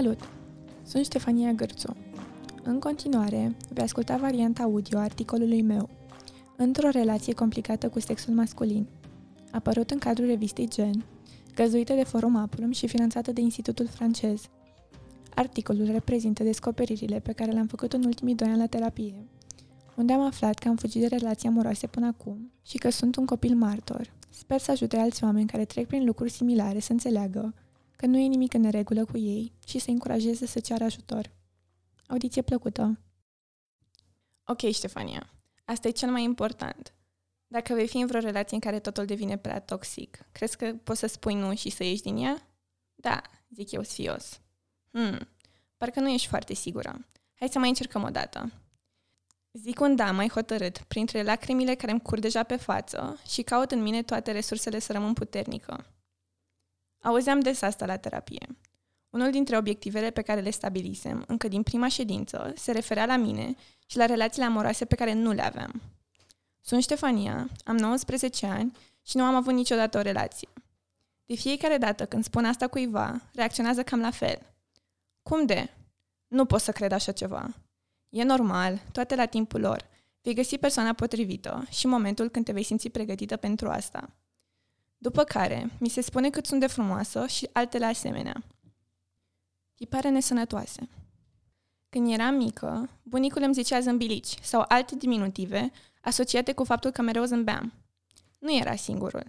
Salut! Sunt Ștefania Gârțu. În continuare, vei asculta varianta audio a articolului meu, Într-o relație complicată cu sexul masculin, apărut în cadrul revistei Gen, găzuită de Forum Apulum și finanțată de Institutul francez. Articolul reprezintă descoperirile pe care le-am făcut în ultimii doi ani la terapie, unde am aflat că am fugit de relații amoroase până acum și că sunt un copil martor. Sper să ajute alți oameni care trec prin lucruri similare să înțeleagă că nu e nimic în neregulă cu ei și să încurajeze să ceară ajutor. Audiție plăcută! Ok, Ștefania, asta e cel mai important. Dacă vei fi în vreo relație în care totul devine prea toxic, crezi că poți să spui nu și să ieși din ea? Da, zic eu sfios. Hmm, parcă nu ești foarte sigură. Hai să mai încercăm o dată. Zic un da mai hotărât, printre lacrimile care îmi cur deja pe față și caut în mine toate resursele să rămân puternică. Auzeam des asta la terapie. Unul dintre obiectivele pe care le stabilisem, încă din prima ședință, se referea la mine și la relațiile amoroase pe care nu le aveam. Sunt Ștefania, am 19 ani și nu am avut niciodată o relație. De fiecare dată când spun asta cuiva, reacționează cam la fel. Cum de? Nu pot să cred așa ceva. E normal, toate la timpul lor. Vei găsi persoana potrivită și momentul când te vei simți pregătită pentru asta. După care, mi se spune cât sunt de frumoasă și altele asemenea. Tipare nesănătoase. Când eram mică, bunicul îmi zicea zâmbilici sau alte diminutive asociate cu faptul că mereu zâmbeam. Nu era singurul.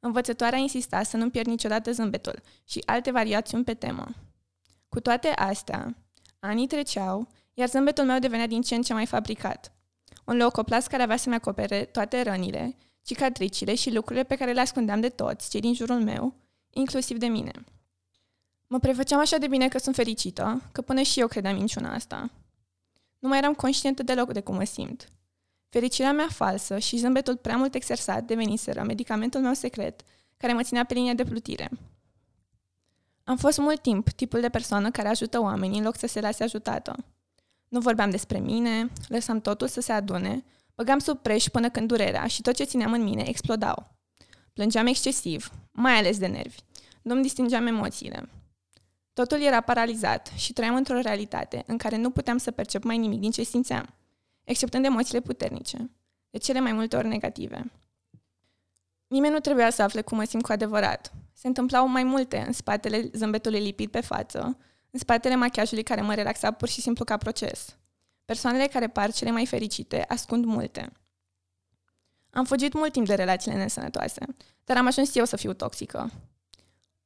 Învățătoarea insista să nu pierd niciodată zâmbetul și alte variațiuni pe temă. Cu toate astea, anii treceau, iar zâmbetul meu devenea din ce în ce mai fabricat. Un leucoplast care avea să-mi acopere toate rănile cicatricile și lucrurile pe care le ascundeam de toți, cei din jurul meu, inclusiv de mine. Mă prefăceam așa de bine că sunt fericită, că până și eu credeam minciuna asta. Nu mai eram conștientă deloc de cum mă simt. Fericirea mea falsă și zâmbetul prea mult exersat deveniseră medicamentul meu secret, care mă ținea pe linia de plutire. Am fost mult timp tipul de persoană care ajută oamenii în loc să se lase ajutată. Nu vorbeam despre mine, lăsam totul să se adune Băgam sub preș până când durerea și tot ce țineam în mine explodau. Plângeam excesiv, mai ales de nervi. Nu-mi distingeam emoțiile. Totul era paralizat și trăiam într-o realitate în care nu puteam să percep mai nimic din ce simțeam, exceptând emoțiile puternice, de cele mai multe ori negative. Nimeni nu trebuia să afle cum mă simt cu adevărat. Se întâmplau mai multe în spatele zâmbetului lipit pe față, în spatele machiajului care mă relaxa pur și simplu ca proces. Persoanele care par cele mai fericite ascund multe. Am fugit mult timp de relațiile nesănătoase, dar am ajuns eu să fiu toxică.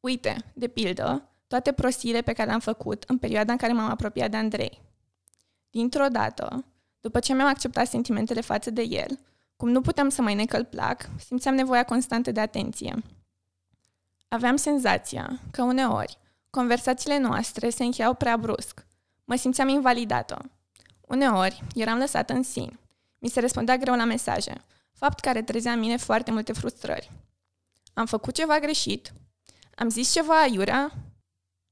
Uite, de pildă, toate prostiile pe care le-am făcut în perioada în care m-am apropiat de Andrei. Dintr-o dată, după ce mi-am acceptat sentimentele față de el, cum nu puteam să mai necăl plac, simțeam nevoia constantă de atenție. Aveam senzația că uneori conversațiile noastre se încheiau prea brusc. Mă simțeam invalidată Uneori, eram lăsată în sin. Mi se răspundea greu la mesaje, fapt care trezea în mine foarte multe frustrări. Am făcut ceva greșit? Am zis ceva aiurea?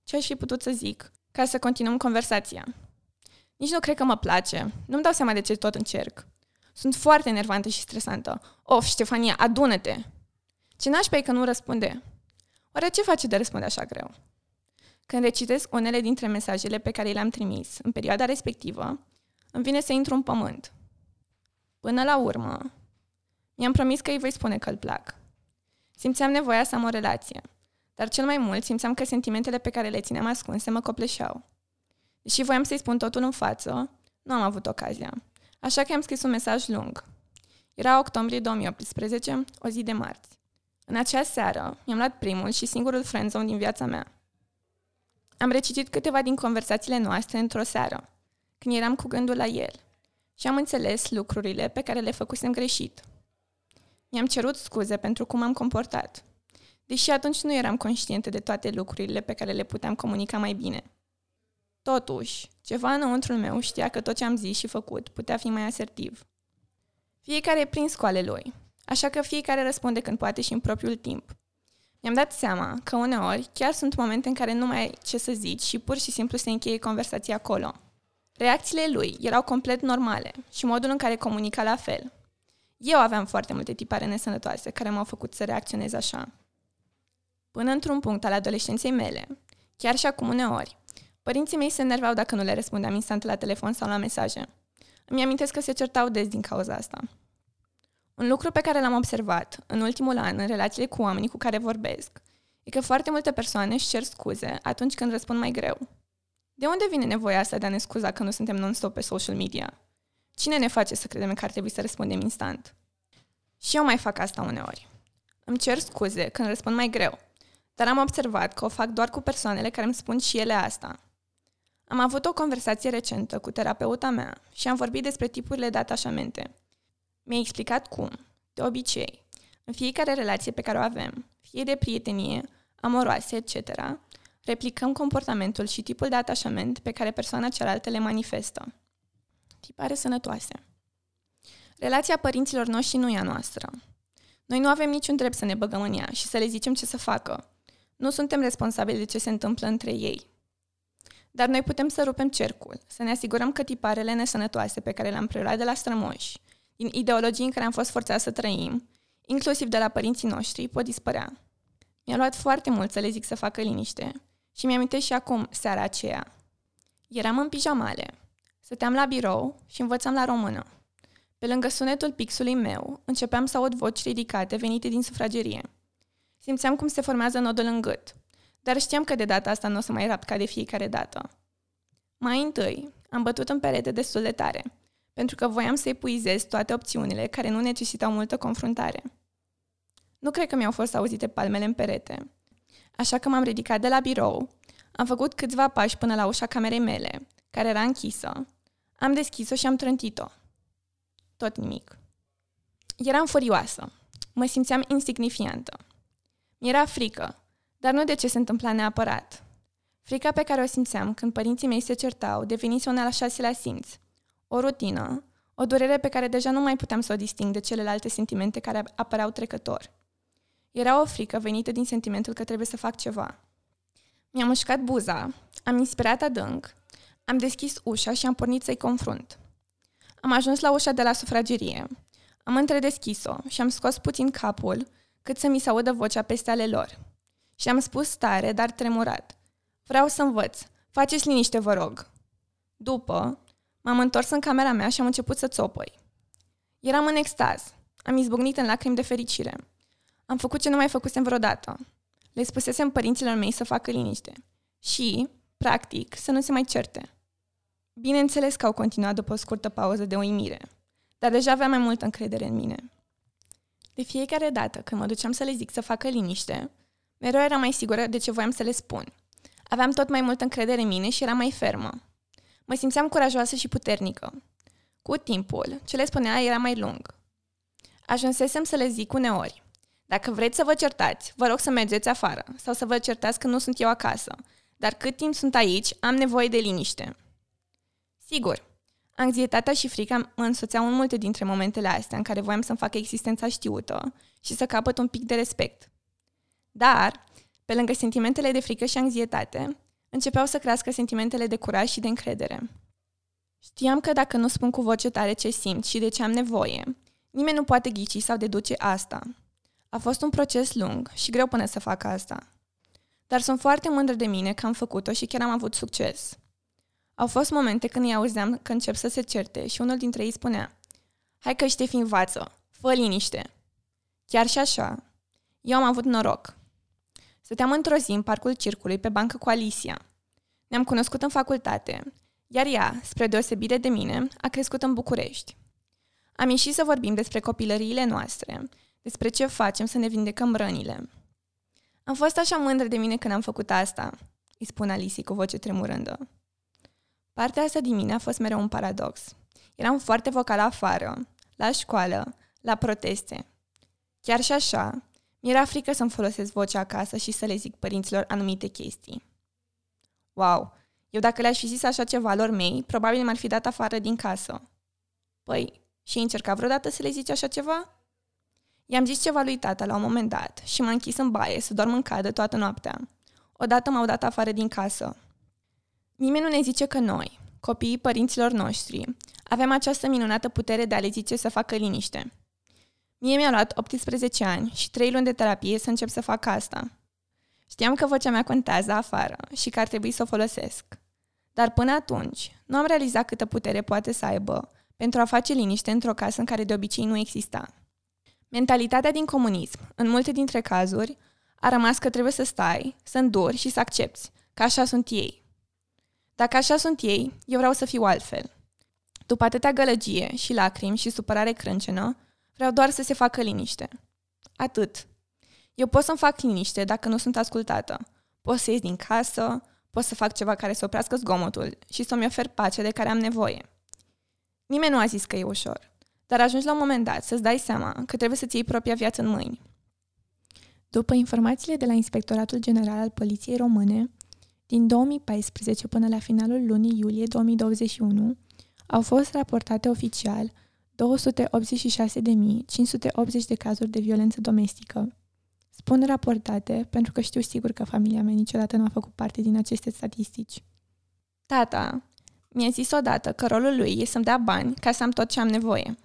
Ce aș fi putut să zic ca să continuăm conversația? Nici nu cred că mă place. Nu-mi dau seama de ce tot încerc. Sunt foarte enervantă și stresantă. Of, Ștefania, adună-te! Ce nașpa că nu răspunde? Oare ce face de răspunde așa greu? Când recitesc unele dintre mesajele pe care le-am trimis în perioada respectivă, îmi vine să intru în pământ. Până la urmă, mi-am promis că îi voi spune că îl plac. Simțeam nevoia să am o relație, dar cel mai mult simțeam că sentimentele pe care le țineam ascunse mă copleșeau. Deși voiam să-i spun totul în față, nu am avut ocazia. Așa că am scris un mesaj lung. Era octombrie 2018, o zi de marți. În acea seară, mi-am luat primul și singurul friendzone din viața mea. Am recitit câteva din conversațiile noastre într-o seară când eram cu gândul la el și am înțeles lucrurile pe care le făcusem greșit. Mi-am cerut scuze pentru cum am comportat, deși atunci nu eram conștientă de toate lucrurile pe care le puteam comunica mai bine. Totuși, ceva înăuntrul meu știa că tot ce am zis și făcut putea fi mai asertiv. Fiecare e prins cu ale lui, așa că fiecare răspunde când poate și în propriul timp. Mi-am dat seama că uneori chiar sunt momente în care nu mai ai ce să zici și pur și simplu se încheie conversația acolo – Reacțiile lui erau complet normale și modul în care comunica la fel. Eu aveam foarte multe tipare nesănătoase care m-au făcut să reacționez așa. Până într-un punct al adolescenței mele, chiar și acum uneori, Părinții mei se enerveau dacă nu le răspundeam instant la telefon sau la mesaje. Îmi amintesc că se certau des din cauza asta. Un lucru pe care l-am observat în ultimul an în relațiile cu oamenii cu care vorbesc e că foarte multe persoane își cer scuze atunci când răspund mai greu. De unde vine nevoia asta de a ne scuza că nu suntem non-stop pe social media? Cine ne face să credem că ar trebui să răspundem instant? Și eu mai fac asta uneori. Îmi cer scuze când răspund mai greu, dar am observat că o fac doar cu persoanele care îmi spun și ele asta. Am avut o conversație recentă cu terapeuta mea și am vorbit despre tipurile de atașamente. Mi-a explicat cum, de obicei, în fiecare relație pe care o avem, fie de prietenie, amoroase, etc., replicăm comportamentul și tipul de atașament pe care persoana cealaltă le manifestă. Tipare sănătoase. Relația părinților noștri nu e a noastră. Noi nu avem niciun drept să ne băgăm în ea și să le zicem ce să facă. Nu suntem responsabili de ce se întâmplă între ei. Dar noi putem să rupem cercul, să ne asigurăm că tiparele nesănătoase pe care le-am preluat de la strămoși, din ideologii în care am fost forțați să trăim, inclusiv de la părinții noștri, pot dispărea. Mi-a luat foarte mult să le zic să facă liniște și mi-am și acum seara aceea. Eram în pijamale, stăteam la birou și învățam la română. Pe lângă sunetul pixului meu, începeam să aud voci ridicate venite din sufragerie. Simțeam cum se formează nodul în gât, dar știam că de data asta nu o să mai rapt ca de fiecare dată. Mai întâi, am bătut în perete destul de tare, pentru că voiam să epuizez toate opțiunile care nu necesitau multă confruntare. Nu cred că mi-au fost auzite palmele în perete, așa că m-am ridicat de la birou, am făcut câțiva pași până la ușa camerei mele, care era închisă, am deschis-o și am trântit-o. Tot nimic. Eram furioasă. Mă simțeam insignifiantă. Mi-era frică, dar nu de ce se întâmpla neapărat. Frica pe care o simțeam când părinții mei se certau devenise una la șaselea simț. O rutină, o durere pe care deja nu mai puteam să o disting de celelalte sentimente care apăreau trecător. Era o frică venită din sentimentul că trebuie să fac ceva. Mi-am mușcat buza, am inspirat adânc, am deschis ușa și am pornit să-i confrunt. Am ajuns la ușa de la sufragerie. Am întredeschis-o și am scos puțin capul cât să mi se audă vocea peste ale lor. Și am spus tare, dar tremurat. Vreau să învăț. Faceți liniște, vă rog. După, m-am întors în camera mea și am început să țopăi. Eram în extaz. Am izbucnit în lacrimi de fericire. Am făcut ce nu mai făcusem vreodată. Le spusesem părinților mei să facă liniște. Și, practic, să nu se mai certe. Bineînțeles că au continuat după o scurtă pauză de uimire, dar deja avea mai multă încredere în mine. De fiecare dată când mă duceam să le zic să facă liniște, mereu era mai sigură de ce voiam să le spun. Aveam tot mai multă încredere în mine și era mai fermă. Mă simțeam curajoasă și puternică. Cu timpul, ce le spunea era mai lung. Ajunsesem să le zic uneori. Dacă vreți să vă certați, vă rog să mergeți afară sau să vă certați că nu sunt eu acasă. Dar cât timp sunt aici, am nevoie de liniște. Sigur, anxietatea și frica mă însoțeau în multe dintre momentele astea în care voiam să-mi fac existența știută și să capăt un pic de respect. Dar, pe lângă sentimentele de frică și anxietate, începeau să crească sentimentele de curaj și de încredere. Știam că dacă nu spun cu voce tare ce simt și de ce am nevoie, nimeni nu poate ghici sau deduce asta. A fost un proces lung și greu până să fac asta. Dar sunt foarte mândră de mine că am făcut-o și chiar am avut succes. Au fost momente când îi auzeam că încep să se certe și unul dintre ei spunea Hai că Ștefi învață, fă liniște. Chiar și așa, eu am avut noroc. Stăteam într-o zi în parcul circului pe bancă cu Alicia. Ne-am cunoscut în facultate, iar ea, spre deosebire de mine, a crescut în București. Am ieșit să vorbim despre copilăriile noastre, despre ce facem să ne vindecăm rănile. Am fost așa mândră de mine când am făcut asta, îi spune Alicia cu voce tremurândă. Partea asta din mine a fost mereu un paradox. Eram foarte vocală afară, la școală, la proteste. Chiar și așa, mi-era frică să-mi folosesc vocea acasă și să le zic părinților anumite chestii. Wow, eu dacă le-aș fi zis așa ceva lor mei, probabil m-ar fi dat afară din casă. Păi, și încerca vreodată să le zici așa ceva? I-am zis ceva lui tata la un moment dat și m-a închis în baie să dorm în cadă toată noaptea. Odată m-au dat afară din casă. Nimeni nu ne zice că noi, copiii părinților noștri, avem această minunată putere de a le zice să facă liniște. Mie mi-a luat 18 ani și 3 luni de terapie să încep să fac asta. Știam că vocea mea contează afară și că ar trebui să o folosesc. Dar până atunci, nu am realizat câtă putere poate să aibă pentru a face liniște într-o casă în care de obicei nu exista. Mentalitatea din comunism, în multe dintre cazuri, a rămas că trebuie să stai, să înduri și să accepti, că așa sunt ei. Dacă așa sunt ei, eu vreau să fiu altfel. După atâtea gălăgie și lacrimi și supărare crâncenă, vreau doar să se facă liniște. Atât. Eu pot să-mi fac liniște dacă nu sunt ascultată. Pot să ies din casă, pot să fac ceva care să oprească zgomotul și să-mi ofer pacea de care am nevoie. Nimeni nu a zis că e ușor, dar ajungi la un moment dat să-ți dai seama că trebuie să-ți iei propria viață în mâini. După informațiile de la Inspectoratul General al Poliției Române, din 2014 până la finalul lunii iulie 2021, au fost raportate oficial 286.580 de cazuri de violență domestică. Spun raportate pentru că știu sigur că familia mea niciodată nu a făcut parte din aceste statistici. Tata mi-a zis odată că rolul lui e să-mi dea bani ca să am tot ce am nevoie.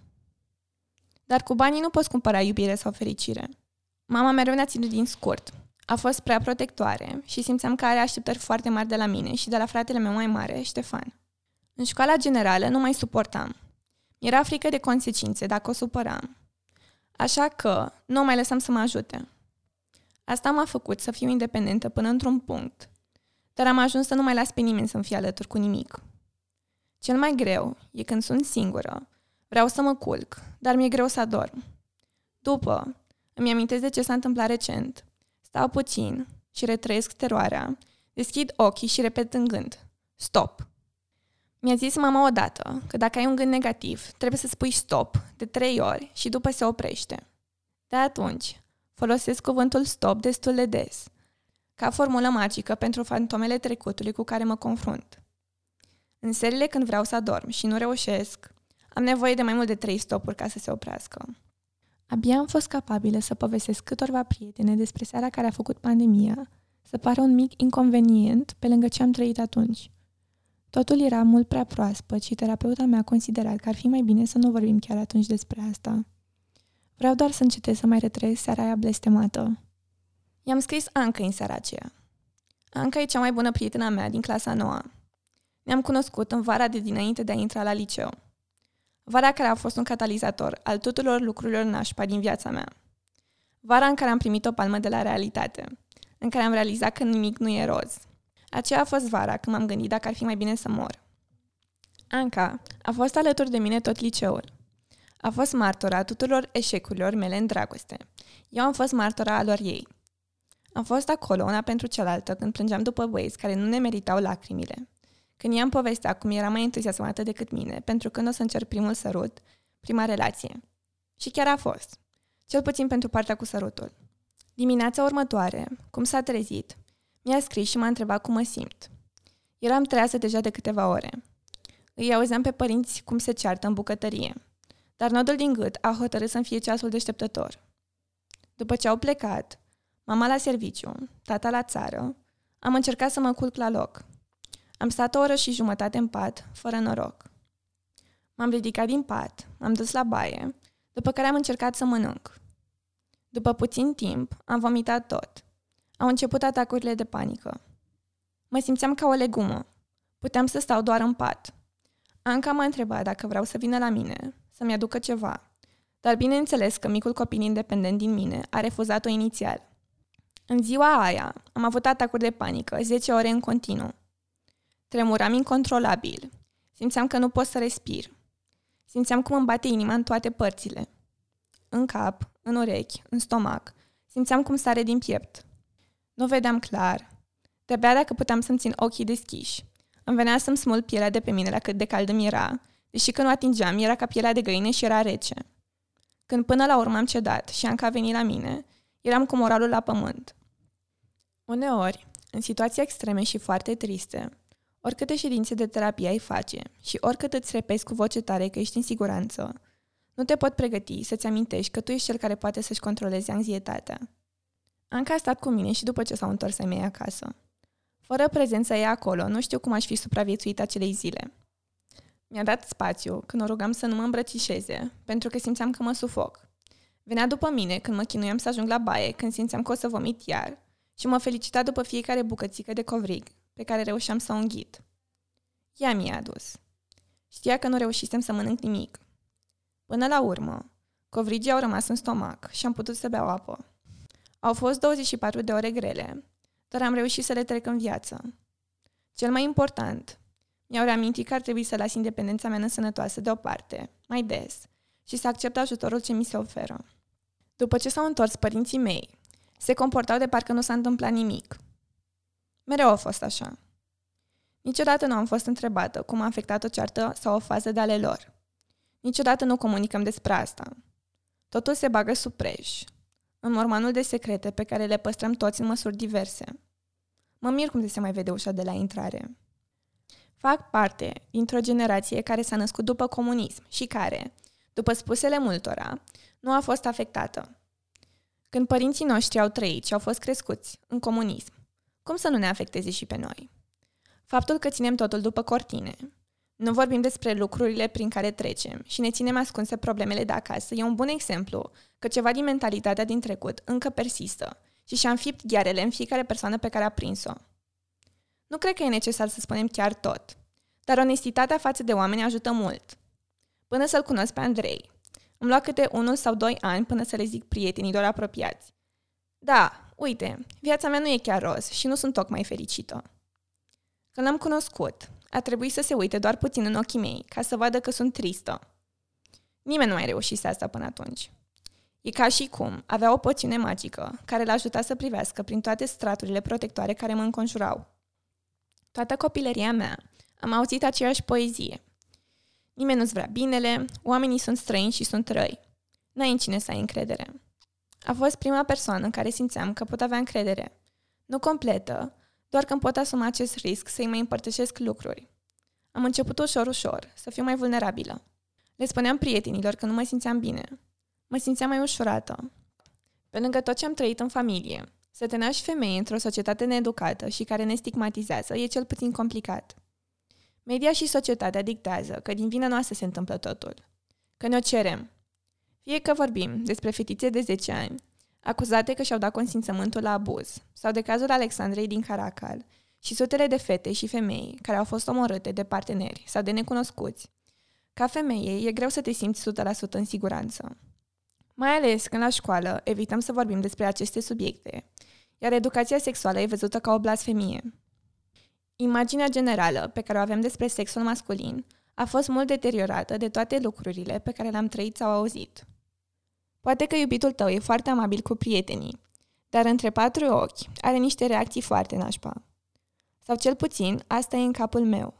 Dar cu banii nu poți cumpăra iubire sau fericire. Mama mereu ne-a ținut din scurt. A fost prea protectoare și simțeam că are așteptări foarte mari de la mine și de la fratele meu mai mare, Ștefan. În școala generală nu mai suportam. Era frică de consecințe dacă o supăram. Așa că nu mai lăsam să mă ajute. Asta m-a făcut să fiu independentă până într-un punct, dar am ajuns să nu mai las pe nimeni să-mi fie alături cu nimic. Cel mai greu e când sunt singură. Vreau să mă culc, dar mi-e greu să adorm. După, îmi amintesc de ce s-a întâmplat recent. Stau puțin și retrăiesc teroarea, deschid ochii și repet în gând. Stop! Mi-a zis mama odată că dacă ai un gând negativ, trebuie să spui stop de trei ori și după se oprește. De atunci, folosesc cuvântul stop destul de des, ca formulă magică pentru fantomele trecutului cu care mă confrunt. În serile când vreau să adorm și nu reușesc, am nevoie de mai mult de trei stopuri ca să se oprească. Abia am fost capabilă să povestesc câtorva prietene despre seara care a făcut pandemia, să pară un mic inconvenient pe lângă ce am trăit atunci. Totul era mult prea proaspăt și terapeuta mea a considerat că ar fi mai bine să nu vorbim chiar atunci despre asta. Vreau doar să încetez să mai retrăiesc seara aia blestemată. I-am scris Anca în seara aceea. Anca e cea mai bună prietena mea din clasa noua. Ne-am cunoscut în vara de dinainte de a intra la liceu. Vara care a fost un catalizator al tuturor lucrurilor nașpa din viața mea. Vara în care am primit o palmă de la realitate, în care am realizat că nimic nu e roz. Aceea a fost vara când m-am gândit dacă ar fi mai bine să mor. Anca a fost alături de mine tot liceul. A fost martora tuturor eșecurilor mele în dragoste. Eu am fost martora alor ei. Am fost acolo una pentru cealaltă când plângeam după băieți care nu ne meritau lacrimile. Când i-am povestea cum era mai entuziasmată decât mine, pentru când o să încerc primul sărut, prima relație. Și chiar a fost. Cel puțin pentru partea cu sărutul. Dimineața următoare, cum s-a trezit, mi-a scris și m-a întrebat cum mă simt. Eram trează deja de câteva ore. Îi auzeam pe părinți cum se ceartă în bucătărie, dar nodul din gât a hotărât să-mi fie ceasul deșteptător. După ce au plecat, mama la serviciu, tata la țară, am încercat să mă culc la loc – am stat o oră și jumătate în pat, fără noroc. M-am ridicat din pat, m-am dus la baie, după care am încercat să mănânc. După puțin timp, am vomitat tot. Au început atacurile de panică. Mă simțeam ca o legumă. Puteam să stau doar în pat. Anca m-a întrebat dacă vreau să vină la mine, să-mi aducă ceva. Dar bineînțeles că micul copil independent din mine a refuzat-o inițial. În ziua aia am avut atacuri de panică, 10 ore în continuu. Tremuram incontrolabil. Simțeam că nu pot să respir. Simțeam cum îmi bate inima în toate părțile. În cap, în urechi, în stomac. Simțeam cum sare din piept. Nu vedeam clar. De-abia dacă puteam să-mi țin ochii deschiși. Îmi venea să-mi smul pielea de pe mine la cât de caldă mi era, deși când o atingeam era ca pielea de găină și era rece. Când până la urmă am cedat și Anca a venit la mine, eram cu moralul la pământ. Uneori, în situații extreme și foarte triste, Oricâte ședințe de terapie ai face și oricât îți repezi cu voce tare că ești în siguranță, nu te pot pregăti să-ți amintești că tu ești cel care poate să-și controleze anxietatea. Anca a stat cu mine și după ce s-au întors ai mei acasă. Fără prezența ei acolo, nu știu cum aș fi supraviețuit acelei zile. Mi-a dat spațiu când o rugam să nu mă îmbrățișeze, pentru că simțeam că mă sufoc. Venea după mine când mă chinuiam să ajung la baie, când simțeam că o să vomit iar, și mă felicita după fiecare bucățică de covrig, pe care reușeam să o înghit. Ea mi-a adus. Știa că nu reușisem să mănânc nimic. Până la urmă, covrigii au rămas în stomac și am putut să beau apă. Au fost 24 de ore grele, dar am reușit să le trec în viață. Cel mai important, mi-au reamintit că ar trebui să las independența mea nesănătoasă deoparte, mai des, și să accept ajutorul ce mi se oferă. După ce s-au întors părinții mei, se comportau de parcă nu s-a întâmplat nimic. Mereu a fost așa. Niciodată nu am fost întrebată cum a afectat o ceartă sau o fază de ale lor. Niciodată nu comunicăm despre asta. Totul se bagă sub preș, în mormanul de secrete pe care le păstrăm toți în măsuri diverse. Mă mir cum de se mai vede ușa de la intrare. Fac parte dintr-o generație care s-a născut după comunism și care, după spusele multora, nu a fost afectată. Când părinții noștri au trăit și au fost crescuți în comunism, cum să nu ne afecteze și pe noi? Faptul că ținem totul după cortine, nu vorbim despre lucrurile prin care trecem și ne ținem ascunse problemele de acasă e un bun exemplu că ceva din mentalitatea din trecut încă persistă și și-a înfipt ghearele în fiecare persoană pe care a prins-o. Nu cred că e necesar să spunem chiar tot, dar onestitatea față de oameni ajută mult. Până să-l cunosc pe Andrei, îmi lua câte unul sau doi ani până să le zic prietenilor apropiați. Da, uite, viața mea nu e chiar roz și nu sunt tocmai fericită. Când l-am cunoscut, a trebuit să se uite doar puțin în ochii mei, ca să vadă că sunt tristă. Nimeni nu mai reușise asta până atunci. E ca și cum avea o poțiune magică care l-a ajutat să privească prin toate straturile protectoare care mă înconjurau. Toată copilăria mea am auzit aceeași poezie. Nimeni nu-ți vrea binele, oamenii sunt străini și sunt răi. N-ai în cine să ai încredere. A fost prima persoană în care simțeam că pot avea încredere. Nu completă, doar că îmi pot asuma acest risc să-i mai împărtășesc lucruri. Am început ușor, ușor, să fiu mai vulnerabilă. Le spuneam prietenilor că nu mă simțeam bine. Mă simțeam mai ușurată. Pe lângă tot ce am trăit în familie, să te naști femeie într-o societate needucată și care ne stigmatizează e cel puțin complicat. Media și societatea dictează că din vina noastră se întâmplă totul. Că ne-o cerem. Fie că vorbim despre fetițe de 10 ani, acuzate că și-au dat consimțământul la abuz, sau de cazul Alexandrei din Caracal, și sutele de fete și femei care au fost omorâte de parteneri sau de necunoscuți. Ca femeie, e greu să te simți 100% în siguranță. Mai ales când la școală evităm să vorbim despre aceste subiecte, iar educația sexuală e văzută ca o blasfemie. Imaginea generală pe care o avem despre sexul masculin a fost mult deteriorată de toate lucrurile pe care le-am trăit sau auzit. Poate că iubitul tău e foarte amabil cu prietenii, dar între patru ochi are niște reacții foarte nașpa. Sau cel puțin, asta e în capul meu.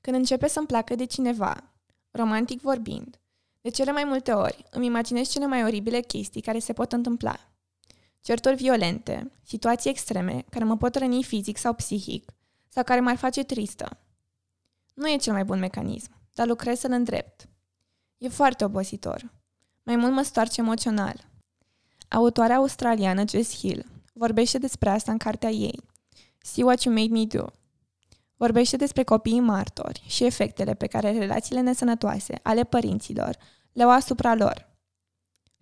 Când începe să-mi placă de cineva, romantic vorbind, de cele mai multe ori îmi imaginez cele mai oribile chestii care se pot întâmpla. Certuri violente, situații extreme care mă pot răni fizic sau psihic, sau care m-ar face tristă. Nu e cel mai bun mecanism, dar lucrez să-l îndrept. E foarte obositor. Mai mult mă stoarce emoțional. Autoarea australiană Jess Hill vorbește despre asta în cartea ei, See What You Made Me Do. Vorbește despre copiii martori și efectele pe care relațiile nesănătoase ale părinților le au asupra lor.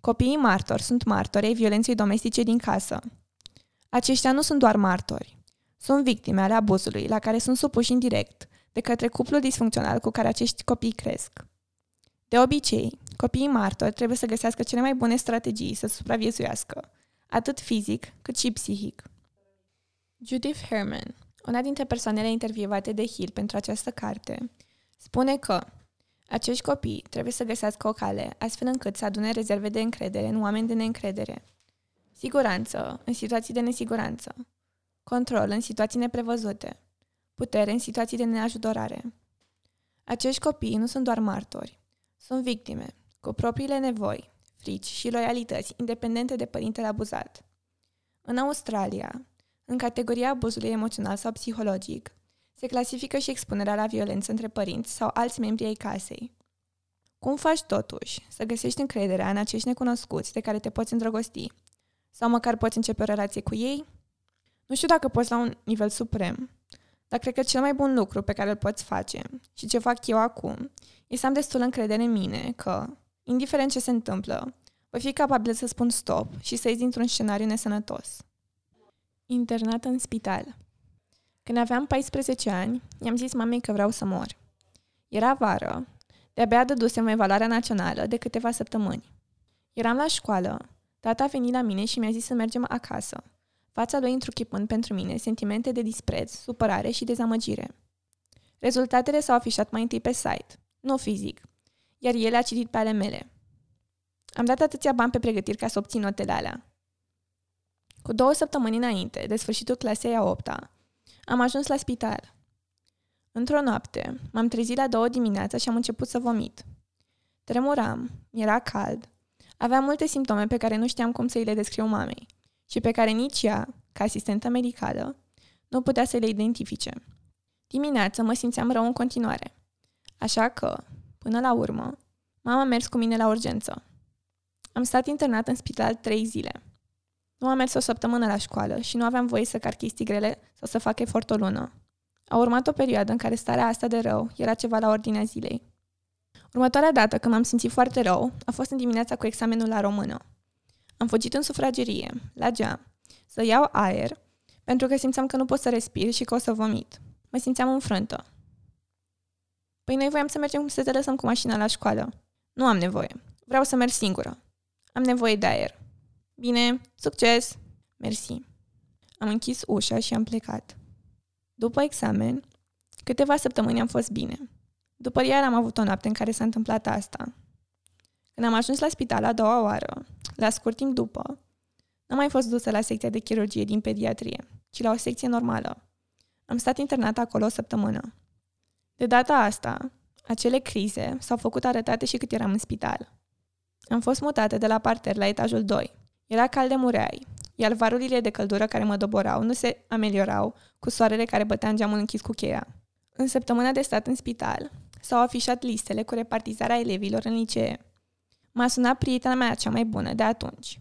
Copiii martori sunt martori ai violenței domestice din casă. Aceștia nu sunt doar martori, sunt victime ale abuzului la care sunt supuși indirect de către cuplul disfuncțional cu care acești copii cresc. De obicei, copiii martori trebuie să găsească cele mai bune strategii să supraviețuiască, atât fizic cât și psihic. Judith Herman, una dintre persoanele intervievate de Hill pentru această carte, spune că acești copii trebuie să găsească o cale astfel încât să adune rezerve de încredere în oameni de neîncredere. Siguranță în situații de nesiguranță. Control în situații neprevăzute. Putere în situații de neajutorare. Acești copii nu sunt doar martori. Sunt victime, cu propriile nevoi, frici și loialități independente de părintele abuzat. În Australia, în categoria abuzului emoțional sau psihologic, se clasifică și expunerea la violență între părinți sau alți membri ai casei. Cum faci totuși să găsești încrederea în acești necunoscuți de care te poți îndrăgosti? Sau măcar poți începe o relație cu ei? Nu știu dacă poți la un nivel suprem, dar cred că cel mai bun lucru pe care îl poți face și ce fac eu acum e să am destul încredere în mine că, indiferent ce se întâmplă, voi fi capabil să spun stop și să ies dintr-un scenariu nesănătos. Internat în spital Când aveam 14 ani, i-am zis mamei că vreau să mor. Era vară, de-abia dădusem evaluarea națională de câteva săptămâni. Eram la școală, tata a venit la mine și mi-a zis să mergem acasă, fața lui întruchipând pentru mine sentimente de dispreț, supărare și dezamăgire. Rezultatele s-au afișat mai întâi pe site, nu fizic, iar el a citit pe ale mele. Am dat atâția bani pe pregătiri ca să obțin notele alea. Cu două săptămâni înainte, de sfârșitul clasei a opta, am ajuns la spital. Într-o noapte, m-am trezit la două dimineața și am început să vomit. Tremuram, era cald, aveam multe simptome pe care nu știam cum să îi le descriu mamei și pe care nici ea, ca asistentă medicală, nu putea să le identifice. Dimineața mă simțeam rău în continuare. Așa că, până la urmă, mama a mers cu mine la urgență. Am stat internat în spital trei zile. Nu am mers o săptămână la școală și nu aveam voie să car chestii grele sau să fac efort o lună. A urmat o perioadă în care starea asta de rău era ceva la ordinea zilei. Următoarea dată când m-am simțit foarte rău a fost în dimineața cu examenul la română. Am fugit în sufragerie, la geam, să iau aer, pentru că simțeam că nu pot să respir și că o să vomit. Mă simțeam înfrântă. Păi noi voiam să mergem să te lăsăm cu mașina la școală. Nu am nevoie. Vreau să merg singură. Am nevoie de aer. Bine, succes! Mersi. Am închis ușa și am plecat. După examen, câteva săptămâni am fost bine. După iar am avut o noapte în care s-a întâmplat asta. Când am ajuns la spital a doua oară, la scurt timp după, n-am mai fost dusă la secția de chirurgie din pediatrie, ci la o secție normală. Am stat internat acolo o săptămână. De data asta, acele crize s-au făcut arătate și cât eram în spital. Am fost mutată de la parter la etajul 2. Era cald de mureai, iar varurile de căldură care mă doborau nu se ameliorau cu soarele care bătea în geamul închis cu cheia. În săptămâna de stat în spital, s-au afișat listele cu repartizarea elevilor în licee. M-a sunat prietena mea cea mai bună de atunci.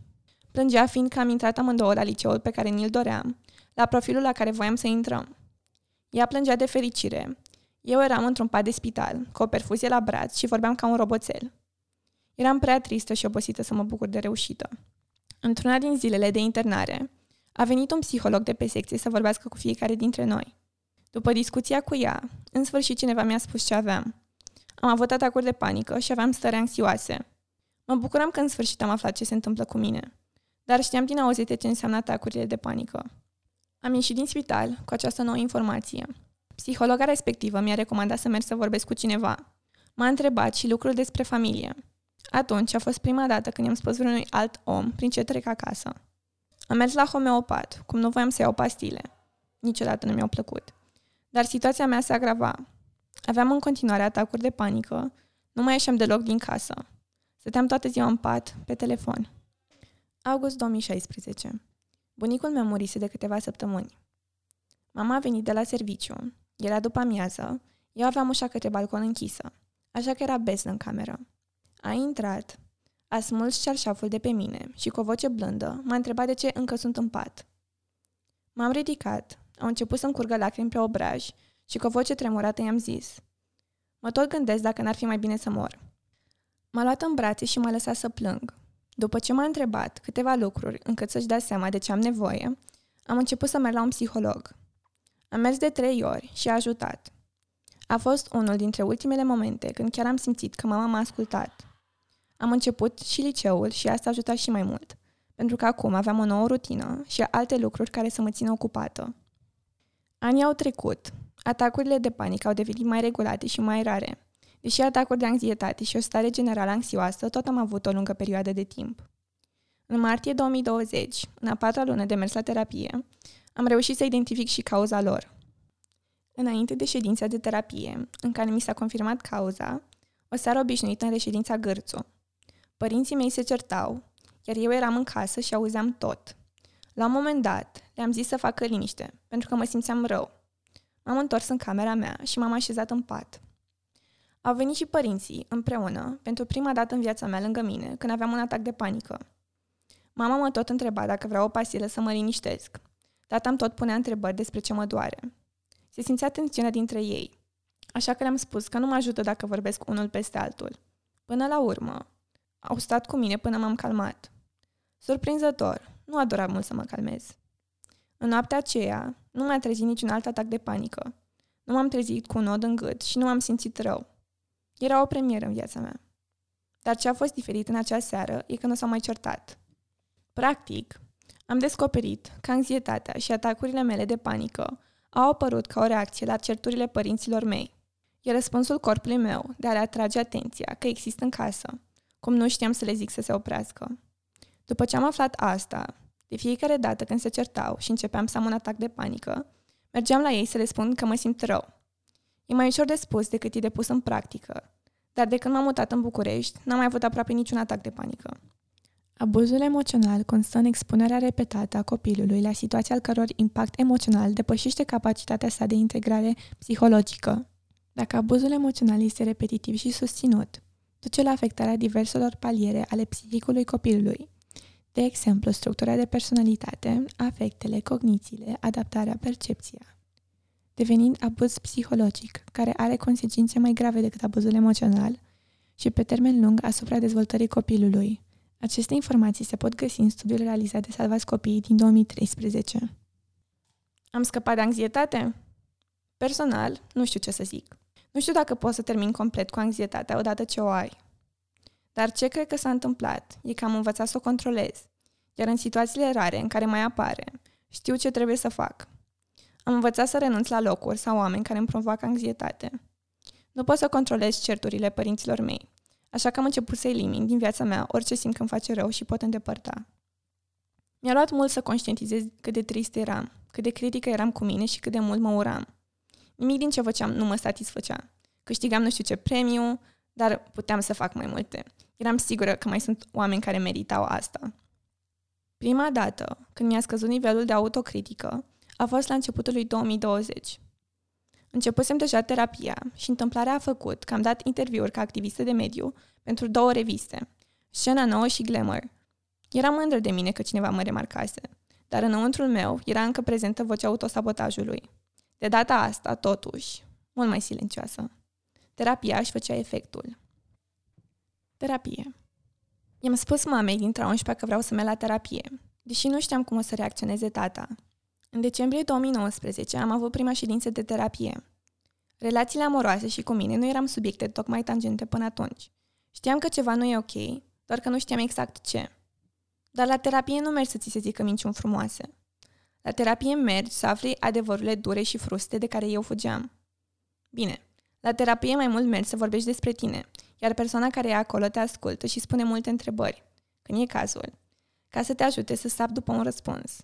Plângea fiindcă am intrat amândouă la liceul pe care ni-l doream, la profilul la care voiam să intrăm. Ea plângea de fericire. Eu eram într-un pat de spital, cu o perfuzie la braț și vorbeam ca un roboțel. Eram prea tristă și obosită să mă bucur de reușită. Într-una din zilele de internare, a venit un psiholog de pe secție să vorbească cu fiecare dintre noi. După discuția cu ea, în sfârșit cineva mi-a spus ce aveam. Am avut atacuri de panică și aveam stări anxioase. Mă bucuram că în sfârșit am aflat ce se întâmplă cu mine, dar știam din auzite ce înseamnă atacurile de panică. Am ieșit din spital cu această nouă informație. Psihologa respectivă mi-a recomandat să merg să vorbesc cu cineva. M-a întrebat și lucruri despre familie. Atunci a fost prima dată când i-am spus vreunui alt om prin ce trec acasă. Am mers la homeopat, cum nu voiam să iau pastile. Niciodată nu mi-au plăcut. Dar situația mea se agrava. Aveam în continuare atacuri de panică, nu mai ieșeam deloc din casă. Stăteam toată ziua în pat, pe telefon. August 2016. Bunicul meu murise de câteva săptămâni. Mama a venit de la serviciu. Era după amiază. Eu aveam ușa către balcon închisă, așa că era beznă în cameră. A intrat, a smuls cearșaful de pe mine și cu o voce blândă m-a întrebat de ce încă sunt în pat. M-am ridicat, au început să-mi curgă lacrimi pe obraj și cu o voce tremurată i-am zis Mă tot gândesc dacă n-ar fi mai bine să mor. M-a luat în brațe și m-a lăsat să plâng. După ce m-a întrebat câteva lucruri încât să-și dea seama de ce am nevoie, am început să merg la un psiholog. Am mers de trei ori și a ajutat. A fost unul dintre ultimele momente când chiar am simțit că mama m-a ascultat. Am început și liceul și asta a ajutat și mai mult, pentru că acum aveam o nouă rutină și alte lucruri care să mă țină ocupată. Anii au trecut. Atacurile de panică au devenit mai regulate și mai rare. Deși atacuri de anxietate și o stare generală anxioasă, tot am avut o lungă perioadă de timp. În martie 2020, în a patra lună de mers la terapie, am reușit să identific și cauza lor. Înainte de ședința de terapie, în care mi s-a confirmat cauza, o seară obișnuită în reședința Gârțu. Părinții mei se certau, iar eu eram în casă și auzeam tot. La un moment dat, le-am zis să facă liniște, pentru că mă simțeam rău. M-am întors în camera mea și m-am așezat în pat. Au venit și părinții, împreună, pentru prima dată în viața mea lângă mine, când aveam un atac de panică. Mama mă tot întreba dacă vreau o pastilă să mă liniștesc. Tata îmi tot punea întrebări despre ce mă doare. Se simțea tensiunea dintre ei, așa că le-am spus că nu mă ajută dacă vorbesc unul peste altul. Până la urmă, au stat cu mine până m-am calmat. Surprinzător, nu a durat mult să mă calmez. În noaptea aceea, nu m-a trezit niciun alt atac de panică. Nu m-am trezit cu un nod în gât și nu m-am simțit rău. Era o premieră în viața mea. Dar ce a fost diferit în acea seară e că nu s-au mai certat. Practic, am descoperit că anxietatea și atacurile mele de panică au apărut ca o reacție la certurile părinților mei. E răspunsul corpului meu de a le atrage atenția că există în casă, cum nu știam să le zic să se oprească. După ce am aflat asta, de fiecare dată când se certau și începeam să am un atac de panică, mergeam la ei să le spun că mă simt rău. E mai ușor de spus decât e de pus în practică, dar de când m-am mutat în București, n-am mai avut aproape niciun atac de panică. Abuzul emoțional constă în expunerea repetată a copilului la situații al căror impact emoțional depășește capacitatea sa de integrare psihologică. Dacă abuzul emoțional este repetitiv și susținut, duce la afectarea diverselor paliere ale psihicului copilului, de exemplu structura de personalitate, afectele, cognițiile, adaptarea, percepția. Devenind abuz psihologic, care are consecințe mai grave decât abuzul emoțional și pe termen lung asupra dezvoltării copilului, aceste informații se pot găsi în studiul realizat de Salvați Copiii din 2013. Am scăpat de anxietate? Personal, nu știu ce să zic. Nu știu dacă pot să termin complet cu anxietatea odată ce o ai. Dar ce cred că s-a întâmplat e că am învățat să o controlez. Iar în situațiile rare în care mai apare, știu ce trebuie să fac. Am învățat să renunț la locuri sau oameni care îmi provoacă anxietate. Nu pot să controlez certurile părinților mei, Așa că am început să elimin din viața mea orice simt că îmi face rău și pot îndepărta. Mi-a luat mult să conștientizez cât de trist eram, cât de critică eram cu mine și cât de mult mă uram. Nimic din ce făceam nu mă satisfăcea. Câștigam nu știu ce premiu, dar puteam să fac mai multe. Eram sigură că mai sunt oameni care meritau asta. Prima dată, când mi-a scăzut nivelul de autocritică, a fost la începutul lui 2020. Începusem deja terapia și întâmplarea a făcut că am dat interviuri ca activistă de mediu pentru două reviste, Scena Nouă și Glamour. Eram mândră de mine că cineva mă remarcase, dar înăuntrul meu era încă prezentă vocea autosabotajului. De data asta, totuși, mult mai silencioasă. Terapia își făcea efectul. Terapie. I-am spus mamei din 11 că vreau să merg la terapie, deși nu știam cum o să reacționeze tata, în decembrie 2019 am avut prima ședință de terapie. Relațiile amoroase și cu mine nu eram subiecte tocmai tangente până atunci. Știam că ceva nu e ok, doar că nu știam exact ce. Dar la terapie nu mergi să ți se zică minciuni frumoase. La terapie mergi să afli adevărurile dure și fruste de care eu fugeam. Bine, la terapie mai mult mergi să vorbești despre tine, iar persoana care e acolo te ascultă și spune multe întrebări, când e cazul, ca să te ajute să sapi după un răspuns.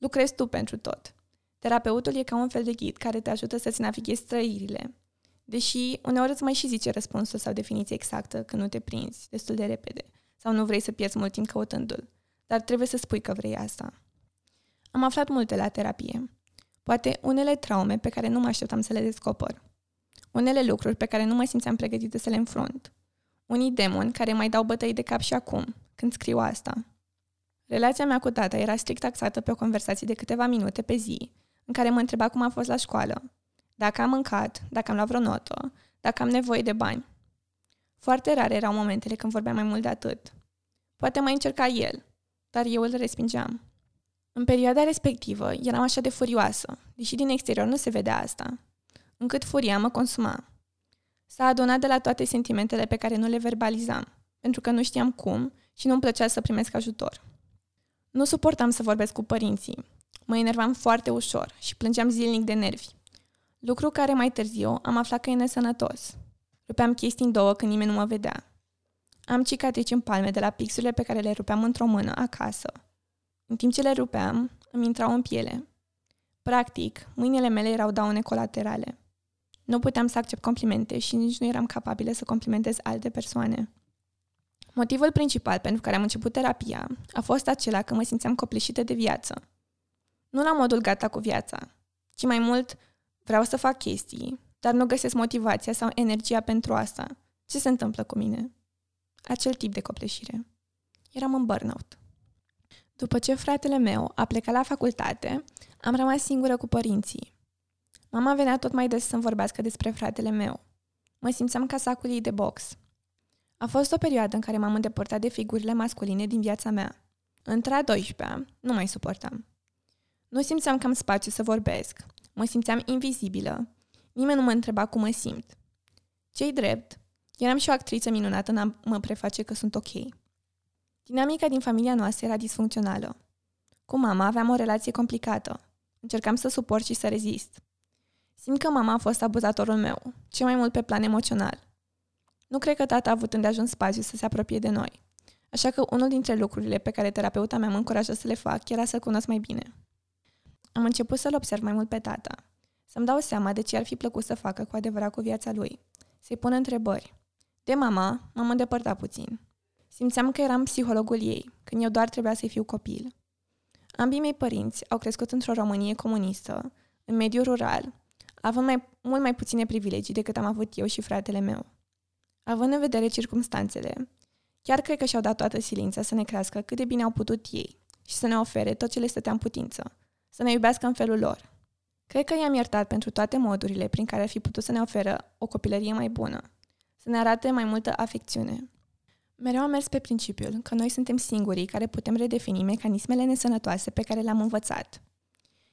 Lucrezi tu pentru tot. Terapeutul e ca un fel de ghid care te ajută să-ți navighezi trăirile. Deși uneori îți mai și zice răspunsul sau definiție exactă când nu te prinzi destul de repede sau nu vrei să pierzi mult timp căutându-l. Dar trebuie să spui că vrei asta. Am aflat multe la terapie. Poate unele traume pe care nu mă așteptam să le descoper. Unele lucruri pe care nu mă simțeam pregătită să le înfrunt. Unii demoni care mai dau bătăi de cap și acum, când scriu asta. Relația mea cu tata era strict taxată pe o conversație de câteva minute pe zi, în care mă întreba cum a fost la școală, dacă am mâncat, dacă am luat vreo notă, dacă am nevoie de bani. Foarte rare erau momentele când vorbeam mai mult de atât. Poate mai încerca el, dar eu îl respingeam. În perioada respectivă eram așa de furioasă, deși din exterior nu se vedea asta, încât furia mă consuma. S-a adunat de la toate sentimentele pe care nu le verbalizam, pentru că nu știam cum și nu-mi plăcea să primesc ajutor. Nu suportam să vorbesc cu părinții. Mă enervam foarte ușor și plângeam zilnic de nervi. Lucru care mai târziu am aflat că e nesănătos. Rupeam chestii în două când nimeni nu mă vedea. Am cicatrici în palme de la pixurile pe care le rupeam într-o mână acasă. În timp ce le rupeam, îmi intrau în piele. Practic, mâinile mele erau daune colaterale. Nu puteam să accept complimente și nici nu eram capabilă să complimentez alte persoane. Motivul principal pentru care am început terapia a fost acela că mă simțeam copleșită de viață. Nu la modul gata cu viața, ci mai mult vreau să fac chestii, dar nu găsesc motivația sau energia pentru asta. Ce se întâmplă cu mine? Acel tip de copleșire. Eram în burnout. După ce fratele meu a plecat la facultate, am rămas singură cu părinții. Mama venea tot mai des să-mi vorbească despre fratele meu. Mă simțeam ca sacul ei de box. A fost o perioadă în care m-am îndepărtat de figurile masculine din viața mea. Între a 12-a, nu mai suportam. Nu simțeam că am spațiu să vorbesc. Mă simțeam invizibilă. Nimeni nu mă întreba cum mă simt. Cei drept, eram și o actriță minunată în a mă preface că sunt ok. Dinamica din familia noastră era disfuncțională. Cu mama aveam o relație complicată. Încercam să suport și să rezist. Simt că mama a fost abuzatorul meu, cel mai mult pe plan emoțional. Nu cred că tata a avut îndeajuns spațiu să se apropie de noi. Așa că unul dintre lucrurile pe care terapeuta mea mă încuraja să le fac era să cunosc mai bine. Am început să-l observ mai mult pe tata. Să-mi dau seama de ce ar fi plăcut să facă cu adevărat cu viața lui. Să-i pun întrebări. De mama, m-am îndepărtat puțin. Simțeam că eram psihologul ei, când eu doar trebuia să-i fiu copil. Ambii mei părinți au crescut într-o Românie comunistă, în mediul rural, având mai, mult mai puține privilegii decât am avut eu și fratele meu. Având în vedere circumstanțele, chiar cred că și-au dat toată silința să ne crească cât de bine au putut ei și să ne ofere tot ce le stătea în putință, să ne iubească în felul lor. Cred că i-am iertat pentru toate modurile prin care ar fi putut să ne oferă o copilărie mai bună, să ne arate mai multă afecțiune. Mereu am mers pe principiul că noi suntem singurii care putem redefini mecanismele nesănătoase pe care le-am învățat.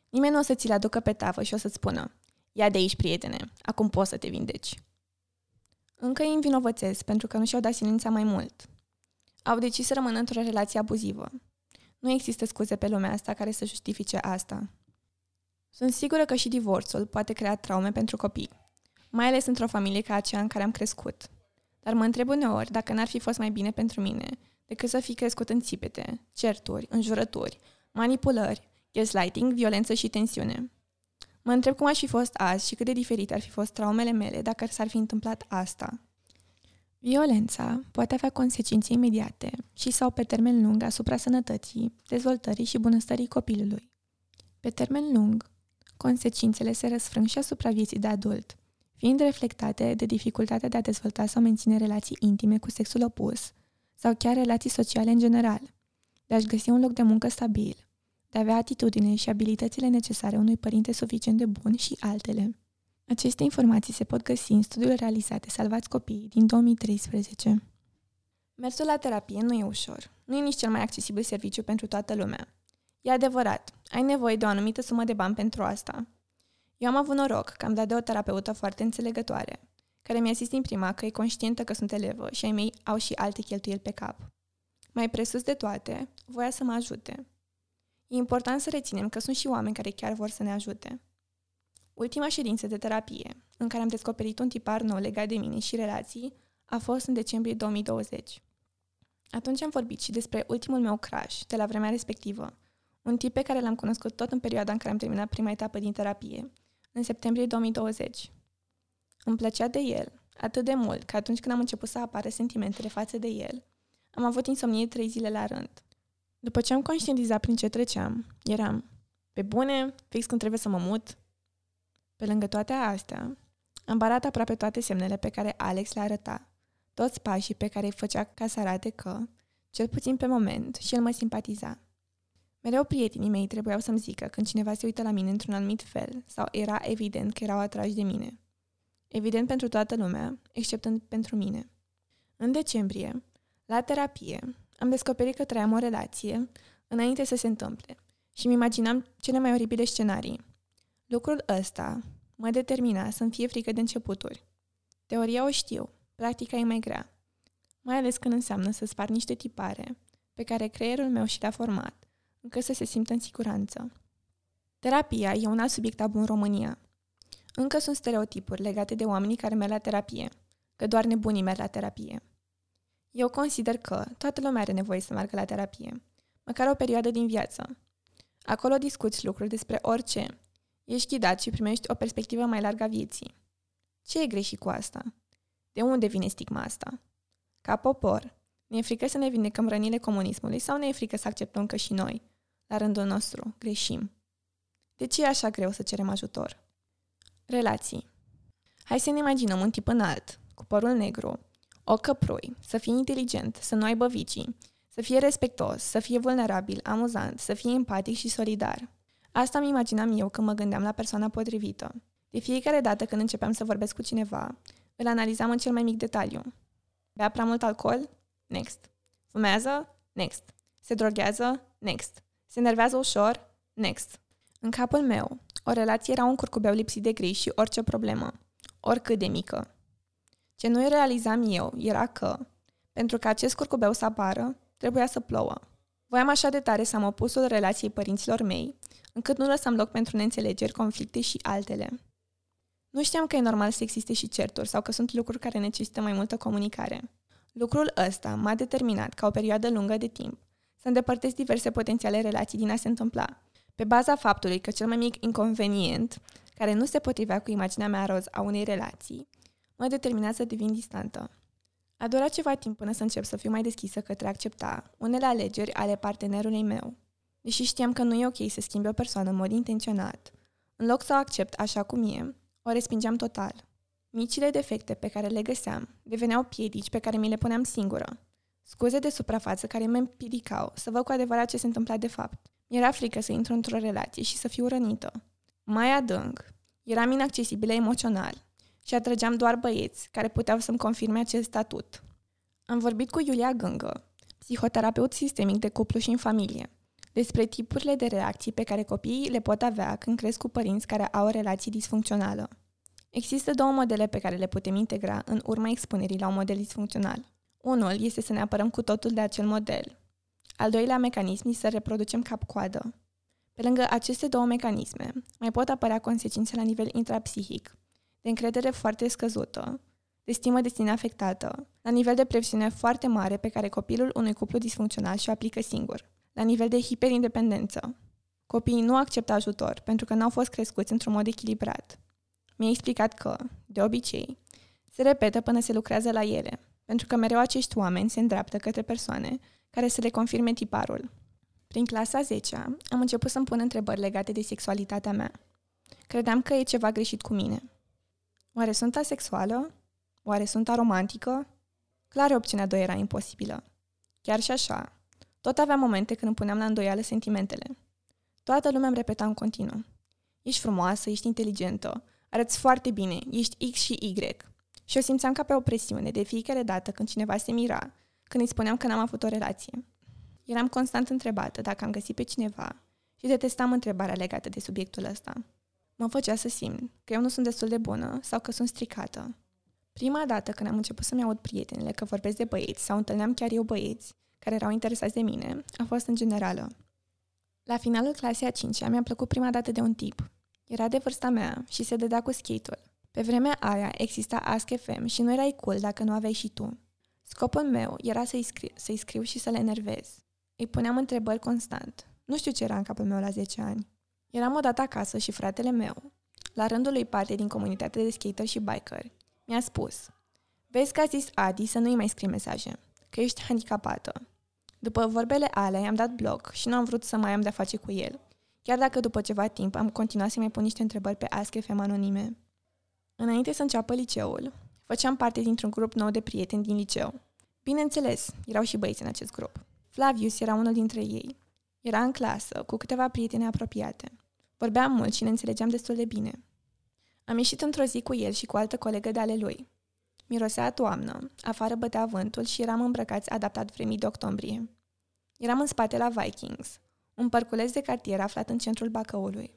Nimeni nu o să ți le aducă pe tavă și o să-ți spună Ia de aici, prietene, acum poți să te vindeci. Încă îi învinovățesc pentru că nu și-au dat silința mai mult. Au decis să rămână într-o relație abuzivă. Nu există scuze pe lumea asta care să justifice asta. Sunt sigură că și divorțul poate crea traume pentru copii, mai ales într-o familie ca aceea în care am crescut. Dar mă întreb uneori dacă n-ar fi fost mai bine pentru mine decât să fi crescut în țipete, certuri, înjurături, manipulări, gaslighting, violență și tensiune. Mă întreb cum aș fi fost azi și cât de diferite ar fi fost traumele mele dacă s-ar fi întâmplat asta. Violența poate avea consecințe imediate și sau pe termen lung asupra sănătății, dezvoltării și bunăstării copilului. Pe termen lung, consecințele se răsfrâng și asupra vieții de adult, fiind reflectate de dificultatea de a dezvolta sau menține relații intime cu sexul opus sau chiar relații sociale în general, de a-și găsi un loc de muncă stabil, de a avea atitudine și abilitățile necesare unui părinte suficient de bun și altele. Aceste informații se pot găsi în studiul realizat de Salvați Copiii din 2013. Mersul la terapie nu e ușor. Nu e nici cel mai accesibil serviciu pentru toată lumea. E adevărat, ai nevoie de o anumită sumă de bani pentru asta. Eu am avut noroc că am dat de o terapeută foarte înțelegătoare, care mi-a zis din prima că e conștientă că sunt elevă și ai mei au și alte cheltuieli pe cap. Mai presus de toate, voia să mă ajute. E important să reținem că sunt și oameni care chiar vor să ne ajute. Ultima ședință de terapie, în care am descoperit un tipar nou legat de mine și relații, a fost în decembrie 2020. Atunci am vorbit și despre ultimul meu crash de la vremea respectivă, un tip pe care l-am cunoscut tot în perioada în care am terminat prima etapă din terapie, în septembrie 2020. Îmi plăcea de el, atât de mult că atunci când am început să apară sentimentele față de el, am avut insomnie trei zile la rând. După ce am conștientizat prin ce treceam, eram, pe bune, fix când trebuie să mă mut. Pe lângă toate astea, am barat aproape toate semnele pe care Alex le arăta, toți pașii pe care îi făcea ca să arate că, cel puțin pe moment, și el mă simpatiza. Mereu prietenii mei trebuiau să-mi zică când cineva se uită la mine într-un anumit fel sau era evident că erau atrași de mine. Evident pentru toată lumea, exceptând pentru mine. În decembrie, la terapie, am descoperit că trăiam o relație înainte să se întâmple și îmi imaginam cele mai oribile scenarii. Lucrul ăsta mă determina să-mi fie frică de începuturi. Teoria o știu, practica e mai grea. Mai ales când înseamnă să spar niște tipare pe care creierul meu și le-a format încât să se simtă în siguranță. Terapia e un alt subiect tabu în România. Încă sunt stereotipuri legate de oamenii care merg la terapie, că doar nebunii merg la terapie. Eu consider că toată lumea are nevoie să meargă la terapie, măcar o perioadă din viață. Acolo discuți lucruri despre orice. Ești ghidat și primești o perspectivă mai largă a vieții. Ce e greșit cu asta? De unde vine stigma asta? Ca popor, ne e frică să ne vindecăm rănile comunismului sau ne e frică să acceptăm că și noi, la rândul nostru, greșim? De ce e așa greu să cerem ajutor? Relații. Hai să ne imaginăm un tip înalt, cu părul negru, o căprui, să fie inteligent, să nu aibă vicii, să fie respectos, să fie vulnerabil, amuzant, să fie empatic și solidar. Asta mi imaginam eu când mă gândeam la persoana potrivită. De fiecare dată când începeam să vorbesc cu cineva, îl analizam în cel mai mic detaliu. Bea prea mult alcool? Next. Fumează? Next. Se droghează? Next. Se enervează ușor? Next. În capul meu, o relație era un curcubeu lipsit de griji și orice problemă, oricât de mică. Ce nu realizam eu era că, pentru ca acest curcubeu să apară, trebuia să plouă. Voiam așa de tare să am opusul relației părinților mei, încât nu lăsam loc pentru neînțelegeri, conflicte și altele. Nu știam că e normal să existe și certuri sau că sunt lucruri care necesită mai multă comunicare. Lucrul ăsta m-a determinat ca o perioadă lungă de timp să îndepărtez diverse potențiale relații din a se întâmpla, pe baza faptului că cel mai mic inconvenient, care nu se potrivea cu imaginea mea roz a unei relații, mă determina să devin distantă. A durat ceva timp până să încep să fiu mai deschisă către a accepta unele alegeri ale partenerului meu, deși știam că nu e ok să schimbi o persoană în mod intenționat. În loc să o accept așa cum e, o respingeam total. Micile defecte pe care le găseam deveneau piedici pe care mi le puneam singură. Scuze de suprafață care mă împiedicau să văd cu adevărat ce se întâmpla de fapt. Mi-era frică să intru într-o relație și să fiu rănită. Mai adânc, eram inaccesibilă emoțional și atrăgeam doar băieți care puteau să-mi confirme acest statut. Am vorbit cu Iulia Gângă, psihoterapeut sistemic de cuplu și în familie, despre tipurile de reacții pe care copiii le pot avea când cresc cu părinți care au o relație disfuncțională. Există două modele pe care le putem integra în urma expunerii la un model disfuncțional. Unul este să ne apărăm cu totul de acel model. Al doilea mecanism este să reproducem cap-coadă. Pe lângă aceste două mecanisme, mai pot apărea consecințe la nivel intrapsihic, de încredere foarte scăzută, de stimă de sine afectată, la nivel de presiune foarte mare pe care copilul unui cuplu disfuncțional și-o aplică singur, la nivel de hiperindependență. Copiii nu acceptă ajutor pentru că n-au fost crescuți într-un mod echilibrat. Mi-a explicat că, de obicei, se repetă până se lucrează la ele, pentru că mereu acești oameni se îndreaptă către persoane care să le confirme tiparul. Prin clasa 10 am început să-mi pun întrebări legate de sexualitatea mea. Credeam că e ceva greșit cu mine. Oare sunt asexuală? Oare sunt aromantică? Clar, opțiunea 2 era imposibilă. Chiar și așa, tot aveam momente când îmi puneam la îndoială sentimentele. Toată lumea îmi repeta în continuu. Ești frumoasă, ești inteligentă, arăți foarte bine, ești X și Y. Și o simțeam ca pe o presiune de fiecare dată când cineva se mira, când îi spuneam că n-am avut o relație. Eram constant întrebată dacă am găsit pe cineva și detestam întrebarea legată de subiectul ăsta. Mă făcea să simt că eu nu sunt destul de bună sau că sunt stricată. Prima dată când am început să-mi aud prietenele că vorbesc de băieți sau întâlneam chiar eu băieți care erau interesați de mine, a fost în generală. La finalul clasei a 5 mi-a plăcut prima dată de un tip. Era de vârsta mea și se dădea cu skate-ul. Pe vremea aia exista Ask FM și nu erai cool dacă nu aveai și tu. Scopul meu era să-i, scri- să-i scriu și să le enervez. Îi puneam întrebări constant. Nu știu ce era în capul meu la 10 ani. Eram odată acasă și fratele meu, la rândul lui parte din comunitatea de skater și biker, mi-a spus Vezi că a zis Adi să nu-i mai scrii mesaje, că ești handicapată. După vorbele alea i-am dat bloc și nu am vrut să mai am de-a face cu el, chiar dacă după ceva timp am continuat să-mi pun niște întrebări pe Ask.fm anonime. Înainte să înceapă liceul, făceam parte dintr-un grup nou de prieteni din liceu. Bineînțeles, erau și băieți în acest grup. Flavius era unul dintre ei. Era în clasă, cu câteva prietene apropiate. Vorbeam mult și ne înțelegeam destul de bine. Am ieșit într-o zi cu el și cu altă colegă de ale lui. Mirosea toamnă, afară bătea vântul și eram îmbrăcați adaptat vremii de octombrie. Eram în spate la Vikings, un parculeț de cartier aflat în centrul Bacăului.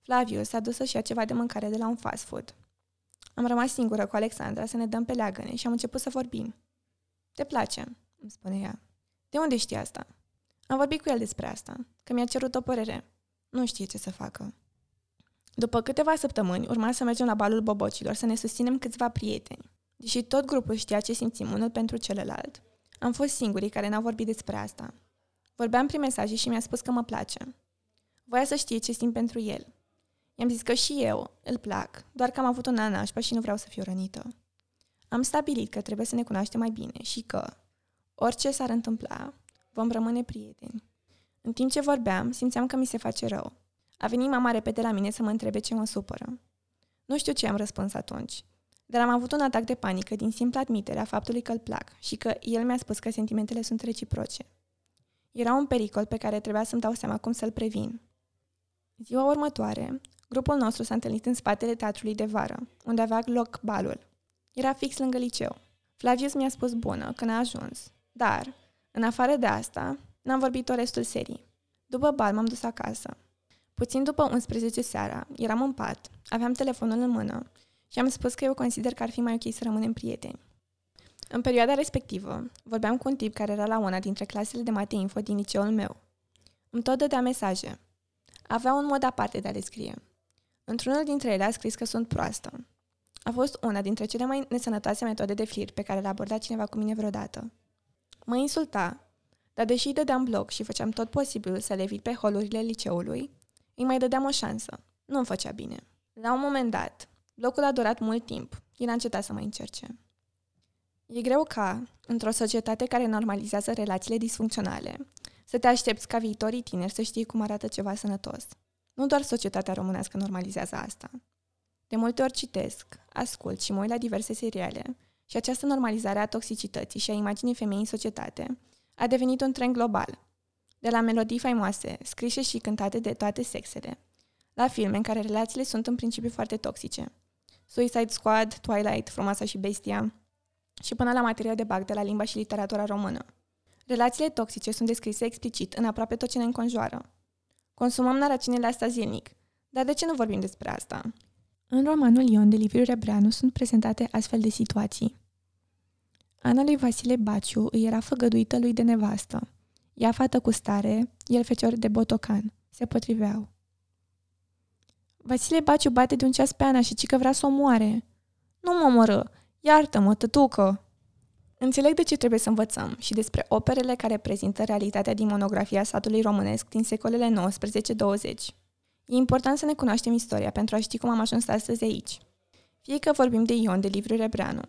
Flavius s-a dus să-și ia ceva de mâncare de la un fast food. Am rămas singură cu Alexandra să ne dăm pe leagăne și am început să vorbim. Te place, îmi spune ea. De unde știi asta? Am vorbit cu el despre asta, că mi-a cerut o părere. Nu știe ce să facă. După câteva săptămâni, urma să mergem la balul bobocilor să ne susținem câțiva prieteni. Deși tot grupul știa ce simțim unul pentru celălalt, am fost singurii care n-au vorbit despre asta. Vorbeam prin mesaje și mi-a spus că mă place. Voia să știe ce simt pentru el. I-am zis că și eu îl plac, doar că am avut un an nașpa și nu vreau să fiu rănită. Am stabilit că trebuie să ne cunoaștem mai bine și că, orice s-ar întâmpla, vom rămâne prieteni. În timp ce vorbeam, simțeam că mi se face rău. A venit mama repede la mine să mă întrebe ce mă supără. Nu știu ce am răspuns atunci, dar am avut un atac de panică din simpla admitere a faptului că îl plac și că el mi-a spus că sentimentele sunt reciproce. Era un pericol pe care trebuia să-mi dau seama cum să-l previn. Ziua următoare, grupul nostru s-a întâlnit în spatele teatrului de vară, unde avea loc balul. Era fix lângă liceu. Flavius mi-a spus bună când a ajuns, dar, în afară de asta, n-am vorbit o restul serii. După bal m-am dus acasă. Puțin după 11 seara, eram în pat, aveam telefonul în mână și am spus că eu consider că ar fi mai ok să rămânem prieteni. În perioada respectivă, vorbeam cu un tip care era la una dintre clasele de mate info din liceul meu. Îmi tot dădea mesaje. Avea un mod aparte de a le scrie. Într-unul dintre ele a scris că sunt proastă. A fost una dintre cele mai nesănătoase metode de flirt pe care le-a abordat cineva cu mine vreodată. Mă insulta, dar deși îi dădeam bloc și făceam tot posibilul să le evit pe holurile liceului, îi mai dădeam o șansă. Nu îmi făcea bine. La un moment dat, blocul a durat mult timp. El a încetat să mai încerce. E greu ca, într-o societate care normalizează relațiile disfuncționale, să te aștepți ca viitorii tineri să știi cum arată ceva sănătos. Nu doar societatea românească normalizează asta. De multe ori citesc, ascult și mă uit la diverse seriale și această normalizare a toxicității și a imaginii femeii în societate a devenit un trend global. De la melodii faimoase, scrise și cântate de toate sexele, la filme în care relațiile sunt în principiu foarte toxice. Suicide Squad, Twilight, Frumoasa și Bestia, și până la materia de bac de la limba și literatura română. Relațiile toxice sunt descrise explicit în aproape tot ce ne înconjoară. Consumăm narațiunile astea zilnic, dar de ce nu vorbim despre asta? În romanul Ion de Liviu Rebreanu sunt prezentate astfel de situații. Ana lui Vasile Baciu îi era făgăduită lui de nevastă. Ea fată cu stare, el fecior de botocan. Se potriveau. Vasile Baciu bate de un ceas pe Ana și cică vrea să o moare. Nu mă omoră! Iartă-mă, tătucă! Înțeleg de ce trebuie să învățăm și despre operele care prezintă realitatea din monografia satului românesc din secolele 19-20. E important să ne cunoaștem istoria pentru a ști cum am ajuns astăzi aici. Fie că vorbim de Ion de Liviu Rebreanu,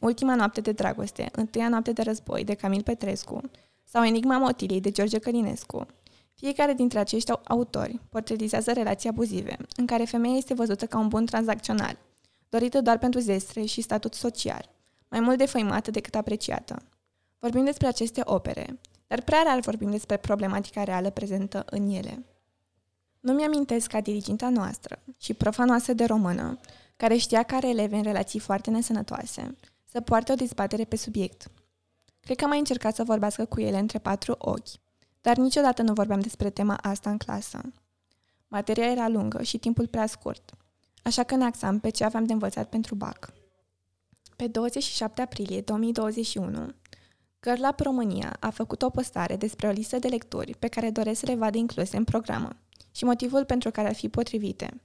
Ultima noapte de dragoste, Întâia noapte de război de Camil Petrescu sau Enigma Motilei de George Călinescu, fiecare dintre acești autori portretizează relații abuzive, în care femeia este văzută ca un bun tranzacțional, dorită doar pentru zestre și statut social, mai mult defăimată decât apreciată. Vorbim despre aceste opere, dar prea rar vorbim despre problematica reală prezentă în ele. Nu mi-amintesc ca diriginta noastră și profa noastră de română, care știa că are eleve în relații foarte nesănătoase, să poarte o dezbatere pe subiect. Cred că am mai încercat să vorbească cu ele între patru ochi, dar niciodată nu vorbeam despre tema asta în clasă. Materia era lungă și timpul prea scurt, așa că ne axam pe ce aveam de învățat pentru BAC. Pe 27 aprilie 2021, Girl România a făcut o postare despre o listă de lecturi pe care doresc să le vadă incluse în programă și motivul pentru care ar fi potrivite.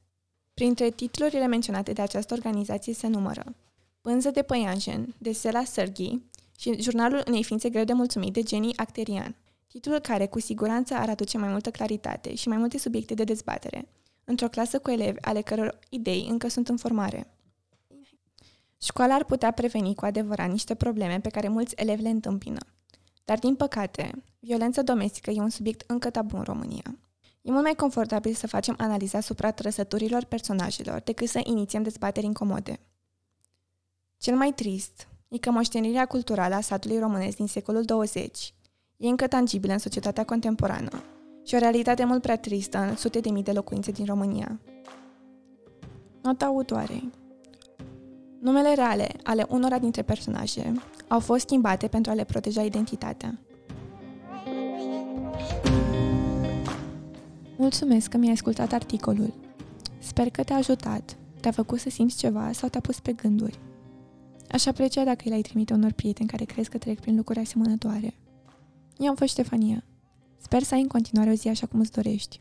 Printre titlurile menționate de această organizație se numără Pânză de păianjen, de Sela Sărghi și Jurnalul unei ființe greu de mulțumit de Jenny Acterian, titlul care cu siguranță ar aduce mai multă claritate și mai multe subiecte de dezbatere, într-o clasă cu elevi ale căror idei încă sunt în formare. Școala ar putea preveni cu adevărat niște probleme pe care mulți elevi le întâmpină. Dar, din păcate, violența domestică e un subiect încă tabu în România. E mult mai confortabil să facem analiza asupra trăsăturilor personajelor decât să inițiem dezbateri incomode. Cel mai trist e că moștenirea culturală a satului românesc din secolul 20 e încă tangibilă în societatea contemporană și o realitate mult prea tristă în sute de mii de locuințe din România. Nota autoarei Numele reale ale unora dintre personaje au fost schimbate pentru a le proteja identitatea. Mulțumesc că mi-ai ascultat articolul. Sper că te-a ajutat, te-a făcut să simți ceva sau te-a pus pe gânduri. Aș aprecia dacă îi ai trimite unor prieteni care crezi că trec prin lucruri asemănătoare. Eu am fost Ștefania. Sper să ai în continuare o zi așa cum îți dorești.